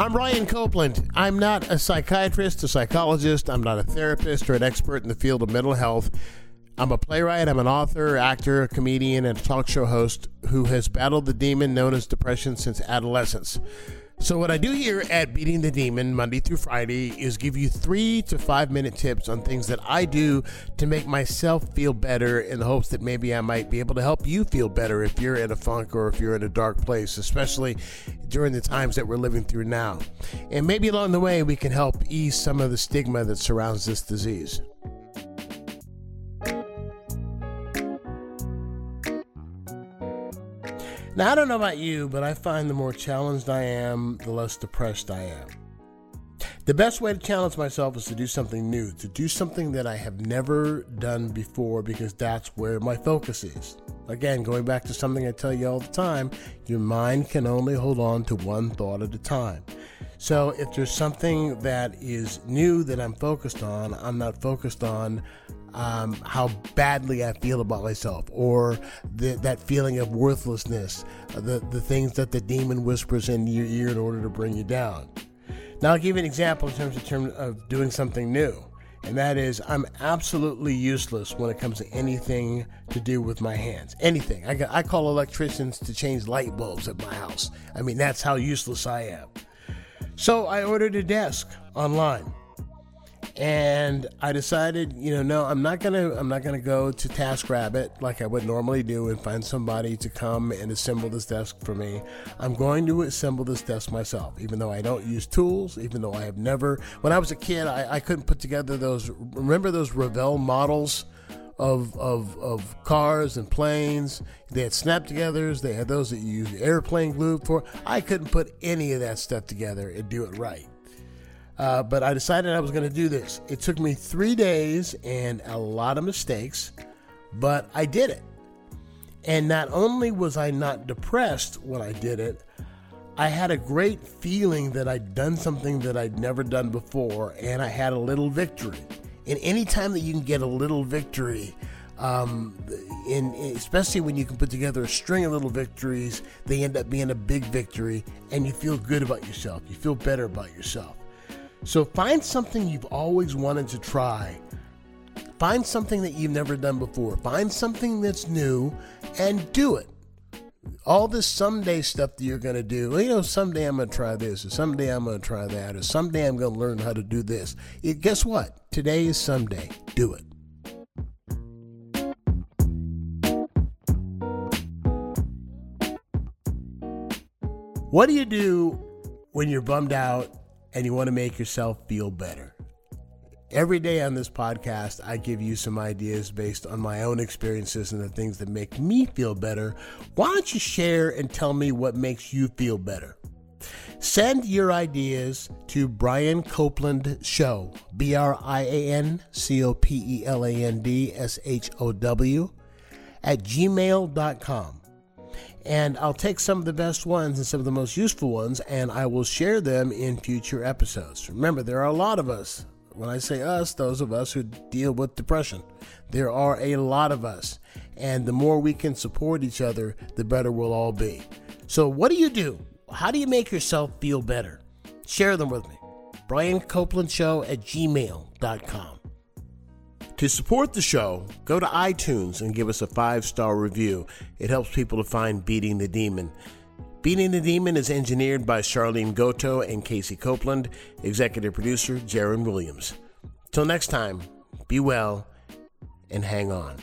I'm Brian Copeland. I'm not a psychiatrist, a psychologist, I'm not a therapist or an expert in the field of mental health. I'm a playwright, I'm an author, actor, comedian, and talk show host who has battled the demon known as depression since adolescence. So, what I do here at Beating the Demon Monday through Friday is give you three to five minute tips on things that I do to make myself feel better in the hopes that maybe I might be able to help you feel better if you're in a funk or if you're in a dark place, especially during the times that we're living through now. And maybe along the way, we can help ease some of the stigma that surrounds this disease. Now, I don't know about you, but I find the more challenged I am, the less depressed I am. The best way to challenge myself is to do something new, to do something that I have never done before because that's where my focus is. Again, going back to something I tell you all the time, your mind can only hold on to one thought at a time. So if there's something that is new that I'm focused on, I'm not focused on um, how badly I feel about myself or the, that feeling of worthlessness, the, the things that the demon whispers in your ear in order to bring you down. Now, I'll give you an example in terms of, terms of doing something new. And that is, I'm absolutely useless when it comes to anything to do with my hands. Anything. I, I call electricians to change light bulbs at my house. I mean, that's how useless I am. So I ordered a desk online. And I decided, you know, no, I'm not gonna, I'm not gonna go to TaskRabbit like I would normally do and find somebody to come and assemble this desk for me. I'm going to assemble this desk myself, even though I don't use tools, even though I have never. When I was a kid, I, I couldn't put together those. Remember those Revell models? of, of, of cars and planes. They had snap togethers. They had those that you use airplane glue for. I couldn't put any of that stuff together and do it right. Uh, but I decided I was going to do this. It took me three days and a lot of mistakes, but I did it. And not only was I not depressed when I did it, I had a great feeling that I'd done something that I'd never done before, and I had a little victory. And any time that you can get a little victory, um, in, especially when you can put together a string of little victories, they end up being a big victory, and you feel good about yourself. You feel better about yourself. So find something you've always wanted to try. Find something that you've never done before. Find something that's new and do it all this someday stuff that you're going to do, you know, someday I'm going to try this, or someday I'm going to try that, or someday I'm going to learn how to do this. It, guess what? Today is someday. Do it. What do you do when you're bummed out and you want to make yourself feel better? Every day on this podcast, I give you some ideas based on my own experiences and the things that make me feel better. Why don't you share and tell me what makes you feel better? Send your ideas to Brian Copeland Show, B R I A N C O P E L A N D S H O W, at gmail.com. And I'll take some of the best ones and some of the most useful ones, and I will share them in future episodes. Remember, there are a lot of us when I say us, those of us who deal with depression. There are a lot of us. And the more we can support each other, the better we'll all be. So, what do you do? How do you make yourself feel better? Share them with me. Brian Copeland Show at gmail.com. To support the show, go to iTunes and give us a five star review. It helps people to find Beating the Demon. Beating the Demon is engineered by Charlene Goto and Casey Copeland, executive producer Jaron Williams. Till next time, be well and hang on.